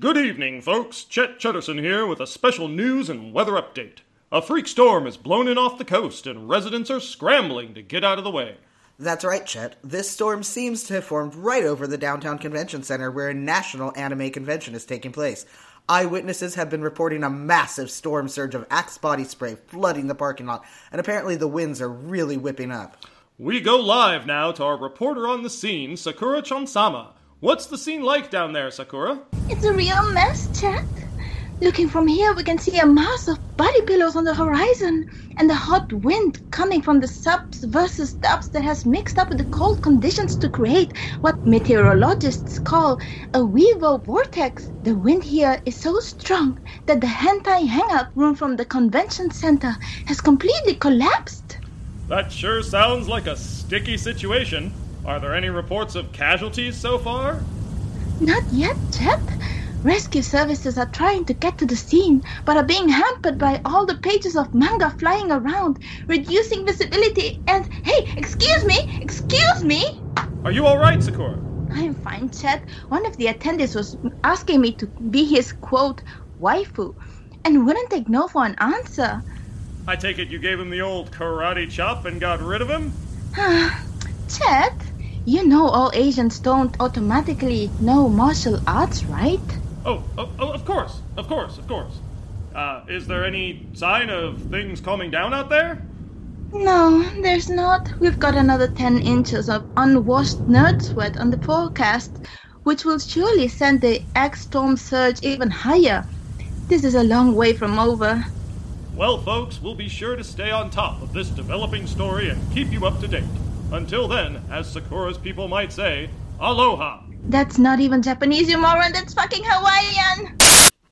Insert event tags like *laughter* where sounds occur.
Good evening, folks. Chet Cheddarson here with a special news and weather update. A freak storm has blown in off the coast, and residents are scrambling to get out of the way. That's right, Chet. This storm seems to have formed right over the downtown convention center where a national anime convention is taking place. Eyewitnesses have been reporting a massive storm surge of Axe body spray flooding the parking lot, and apparently the winds are really whipping up. We go live now to our reporter on the scene, Sakura Chonsama. What's the scene like down there, Sakura? It's a real mess, Chet. Looking from here, we can see a mass of body pillows on the horizon, and the hot wind coming from the subs versus dubs that has mixed up with the cold conditions to create what meteorologists call a Weeaboo vortex. The wind here is so strong that the hentai hangout room from the convention center has completely collapsed. That sure sounds like a sticky situation. Are there any reports of casualties so far? Not yet, Chet. Rescue services are trying to get to the scene, but are being hampered by all the pages of manga flying around, reducing visibility. And hey, excuse me, excuse me! Are you alright, Sakura? I'm fine, Chet. One of the attendants was asking me to be his quote, waifu, and wouldn't take no for an answer. I take it you gave him the old karate chop and got rid of him? *sighs* Chet, you know all Asians don't automatically know martial arts, right? Oh, oh, oh, of course, of course, of course. Uh, is there any sign of things calming down out there? No, there's not. We've got another 10 inches of unwashed nerd sweat on the forecast, which will surely send the Axe storm surge even higher. This is a long way from over. Well, folks, we'll be sure to stay on top of this developing story and keep you up to date. Until then, as Sakura's people might say, aloha. That's not even Japanese, you moron. That's fucking Hawaiian.